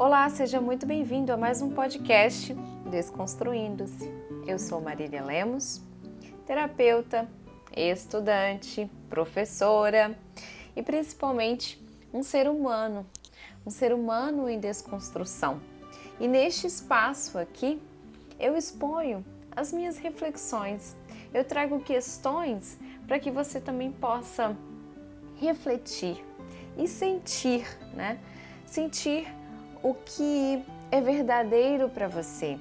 Olá, seja muito bem-vindo a mais um podcast Desconstruindo-se. Eu sou Marília Lemos, terapeuta, estudante, professora e principalmente um ser humano, um ser humano em desconstrução. E neste espaço aqui eu exponho as minhas reflexões, eu trago questões para que você também possa refletir e sentir, né? Sentir o que é verdadeiro para você,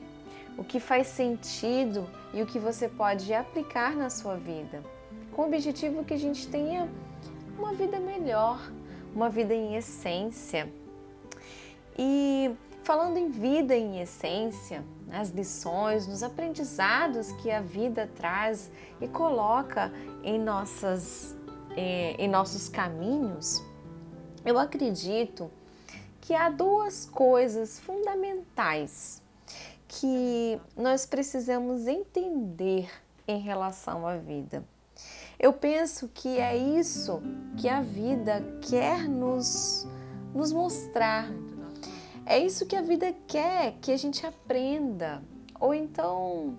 o que faz sentido e o que você pode aplicar na sua vida, com o objetivo que a gente tenha uma vida melhor, uma vida em essência. E falando em vida em essência, nas lições, nos aprendizados que a vida traz e coloca em, nossas, eh, em nossos caminhos, eu acredito que há duas coisas fundamentais que nós precisamos entender em relação à vida. Eu penso que é isso que a vida quer nos, nos mostrar. É isso que a vida quer que a gente aprenda. Ou então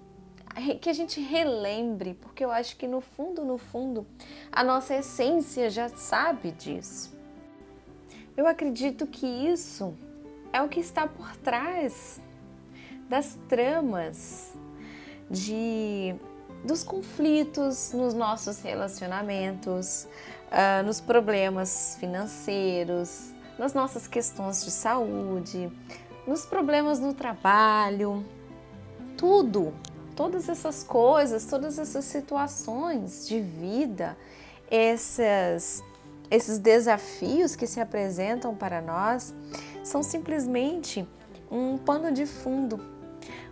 que a gente relembre, porque eu acho que no fundo, no fundo, a nossa essência já sabe disso. Eu acredito que isso é o que está por trás das tramas de dos conflitos nos nossos relacionamentos, uh, nos problemas financeiros, nas nossas questões de saúde, nos problemas no trabalho, tudo, todas essas coisas, todas essas situações de vida, essas esses desafios que se apresentam para nós são simplesmente um pano de fundo,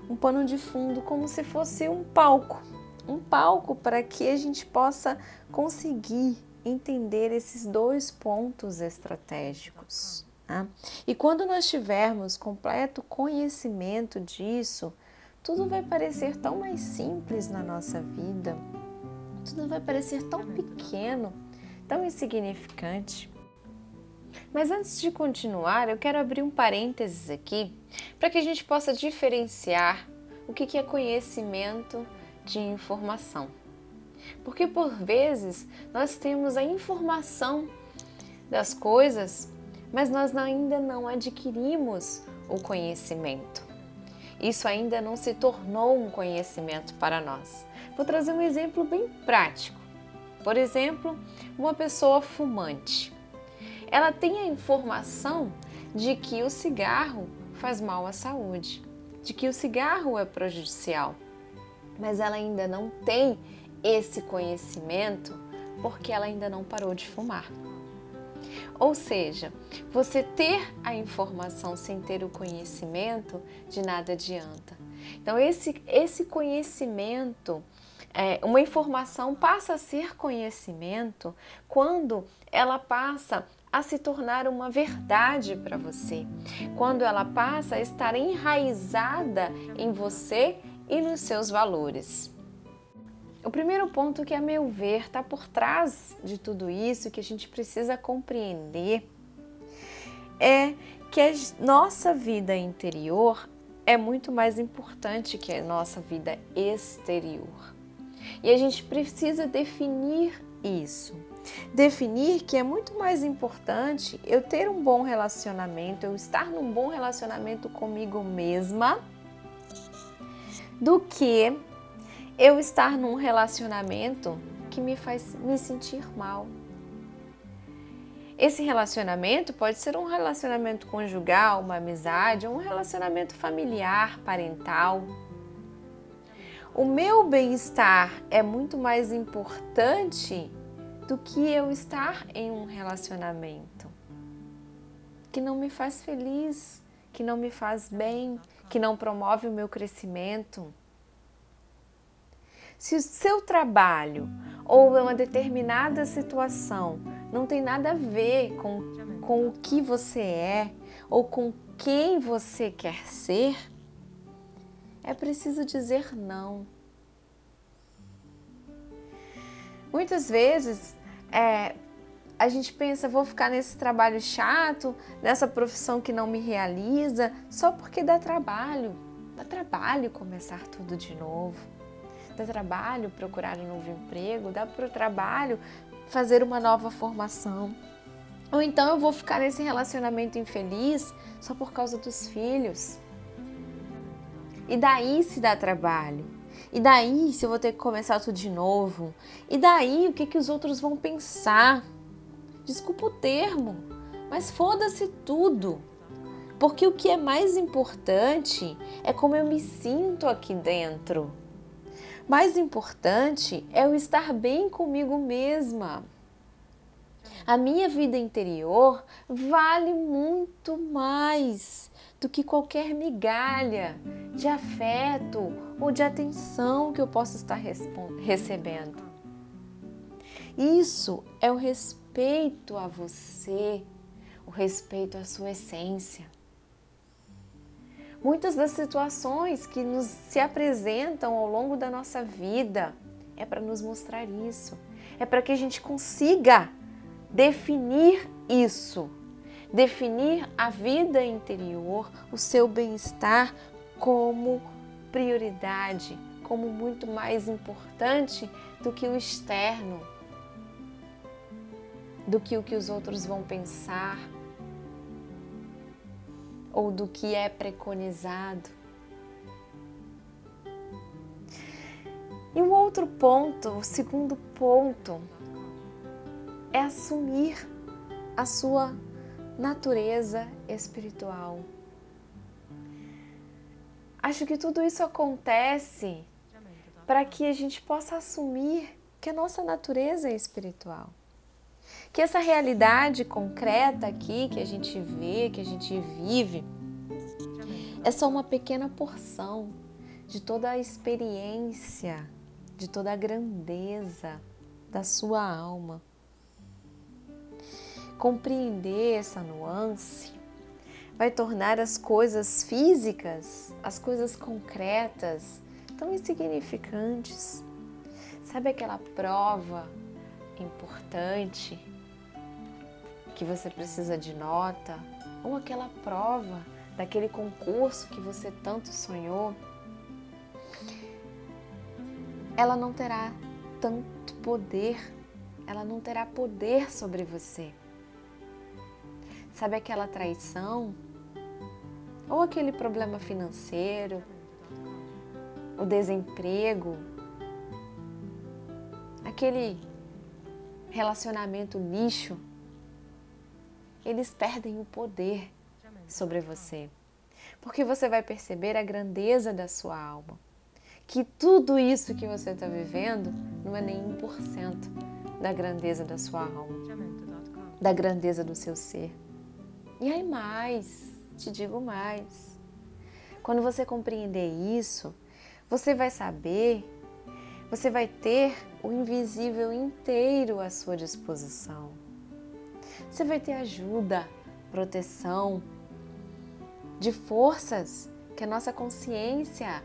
um pano de fundo como se fosse um palco, um palco para que a gente possa conseguir entender esses dois pontos estratégicos. Né? E quando nós tivermos completo conhecimento disso, tudo vai parecer tão mais simples na nossa vida, tudo vai parecer tão pequeno tão insignificante. Mas antes de continuar, eu quero abrir um parênteses aqui para que a gente possa diferenciar o que é conhecimento de informação. Porque por vezes nós temos a informação das coisas, mas nós ainda não adquirimos o conhecimento. Isso ainda não se tornou um conhecimento para nós. Vou trazer um exemplo bem prático. Por exemplo, uma pessoa fumante. Ela tem a informação de que o cigarro faz mal à saúde, de que o cigarro é prejudicial, mas ela ainda não tem esse conhecimento porque ela ainda não parou de fumar. Ou seja, você ter a informação sem ter o conhecimento de nada adianta. Então, esse, esse conhecimento é, uma informação passa a ser conhecimento quando ela passa a se tornar uma verdade para você, quando ela passa a estar enraizada em você e nos seus valores. O primeiro ponto que, a meu ver, está por trás de tudo isso, que a gente precisa compreender, é que a nossa vida interior é muito mais importante que a nossa vida exterior. E a gente precisa definir isso. Definir que é muito mais importante eu ter um bom relacionamento, eu estar num bom relacionamento comigo mesma, do que eu estar num relacionamento que me faz me sentir mal. Esse relacionamento pode ser um relacionamento conjugal, uma amizade, um relacionamento familiar, parental, o meu bem-estar é muito mais importante do que eu estar em um relacionamento que não me faz feliz, que não me faz bem, que não promove o meu crescimento. Se o seu trabalho ou uma determinada situação não tem nada a ver com, com o que você é ou com quem você quer ser, é preciso dizer não. Muitas vezes é, a gente pensa, vou ficar nesse trabalho chato, nessa profissão que não me realiza, só porque dá trabalho. Dá trabalho começar tudo de novo. Dá trabalho procurar um novo emprego, dá para o trabalho fazer uma nova formação. Ou então eu vou ficar nesse relacionamento infeliz só por causa dos filhos. E daí se dá trabalho. E daí se eu vou ter que começar tudo de novo. E daí o que, que os outros vão pensar? Desculpa o termo, mas foda-se tudo. Porque o que é mais importante é como eu me sinto aqui dentro. Mais importante é eu estar bem comigo mesma. A minha vida interior vale muito mais do que qualquer migalha de afeto ou de atenção que eu possa estar recebendo. Isso é o respeito a você, o respeito à sua essência. Muitas das situações que nos se apresentam ao longo da nossa vida é para nos mostrar isso. É para que a gente consiga definir isso. Definir a vida interior, o seu bem-estar como prioridade, como muito mais importante do que o externo, do que o que os outros vão pensar ou do que é preconizado. E o outro ponto, o segundo ponto, é assumir a sua natureza espiritual. Acho que tudo isso acontece para que a gente possa assumir que a nossa natureza é espiritual que essa realidade concreta aqui que a gente vê, que a gente vive, é só uma pequena porção de toda a experiência, de toda a grandeza da sua alma. Compreender essa nuance vai tornar as coisas físicas, as coisas concretas, tão insignificantes. Sabe aquela prova importante que você precisa de nota, ou aquela prova daquele concurso que você tanto sonhou, ela não terá tanto poder, ela não terá poder sobre você. Sabe aquela traição? Ou aquele problema financeiro, o desemprego, aquele relacionamento lixo eles perdem o poder sobre você. Porque você vai perceber a grandeza da sua alma. Que tudo isso que você está vivendo não é nem 1% da grandeza da sua alma, da grandeza do seu ser. E aí mais, te digo mais. Quando você compreender isso, você vai saber, você vai ter o invisível inteiro à sua disposição. Você vai ter ajuda, proteção, de forças que a nossa consciência,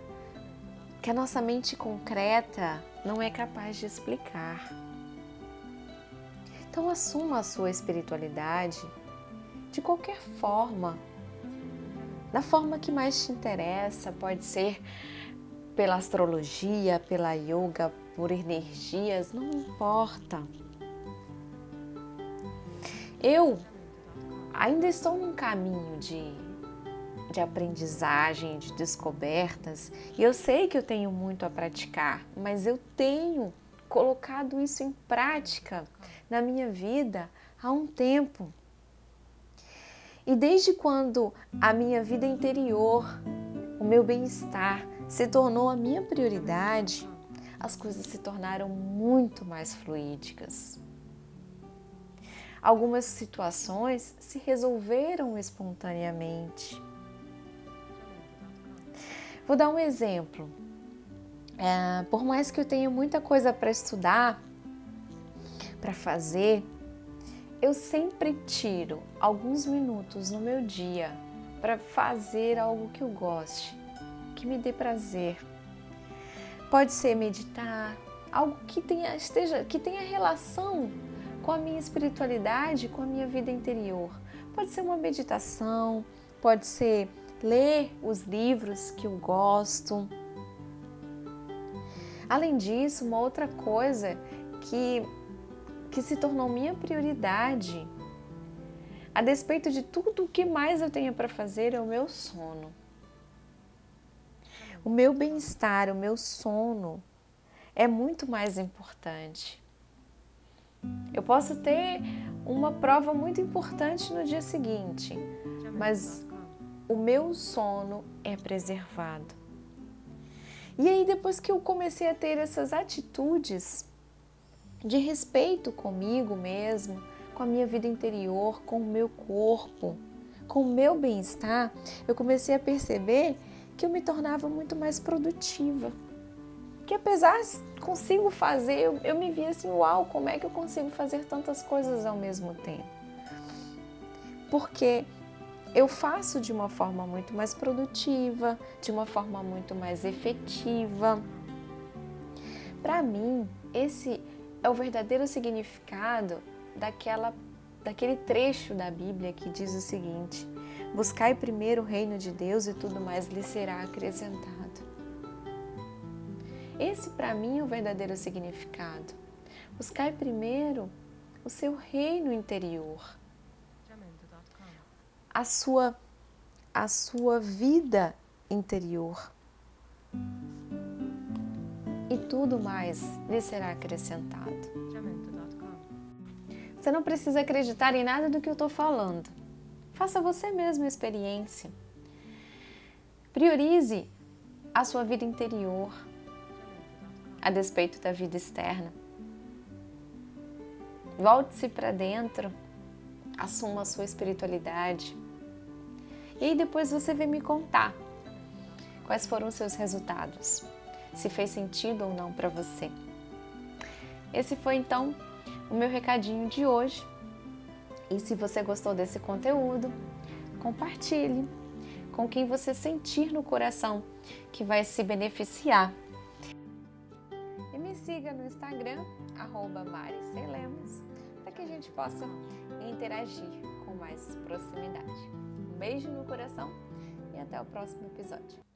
que a nossa mente concreta não é capaz de explicar. Então assuma a sua espiritualidade de qualquer forma, da forma que mais te interessa, pode ser pela astrologia, pela yoga, por energias, não importa. Eu ainda estou num caminho de, de aprendizagem, de descobertas, e eu sei que eu tenho muito a praticar, mas eu tenho colocado isso em prática na minha vida há um tempo. E desde quando a minha vida interior, o meu bem-estar se tornou a minha prioridade, as coisas se tornaram muito mais fluídicas. Algumas situações se resolveram espontaneamente. Vou dar um exemplo. É, por mais que eu tenha muita coisa para estudar, para fazer, eu sempre tiro alguns minutos no meu dia para fazer algo que eu goste, que me dê prazer. Pode ser meditar, algo que tenha, esteja, que tenha relação com a minha espiritualidade, com a minha vida interior. Pode ser uma meditação, pode ser ler os livros que eu gosto. Além disso, uma outra coisa que, que se tornou minha prioridade, a despeito de tudo o que mais eu tenho para fazer, é o meu sono. O meu bem-estar, o meu sono é muito mais importante. Eu posso ter uma prova muito importante no dia seguinte, mas o meu sono é preservado. E aí, depois que eu comecei a ter essas atitudes de respeito comigo mesmo, com a minha vida interior, com o meu corpo, com o meu bem-estar, eu comecei a perceber que eu me tornava muito mais produtiva. Que apesar consigo fazer, eu, eu me via assim, uau, como é que eu consigo fazer tantas coisas ao mesmo tempo? Porque eu faço de uma forma muito mais produtiva, de uma forma muito mais efetiva. Para mim, esse é o verdadeiro significado daquela daquele trecho da Bíblia que diz o seguinte: Buscai primeiro o reino de Deus e tudo mais lhe será acrescentado. Esse para mim é o verdadeiro significado. Buscai primeiro o seu reino interior a sua a sua vida interior. E tudo mais lhe será acrescentado. Você não precisa acreditar em nada do que eu estou falando. Faça você mesmo a experiência. Priorize a sua vida interior a despeito da vida externa. Volte-se para dentro, assuma a sua espiritualidade, e aí depois você vem me contar quais foram os seus resultados, se fez sentido ou não para você. Esse foi então o meu recadinho de hoje. E se você gostou desse conteúdo, compartilhe com quem você sentir no coração que vai se beneficiar. E me siga no Instagram, arroba para que a gente possa interagir com mais proximidade beijo no coração e até o próximo episódio.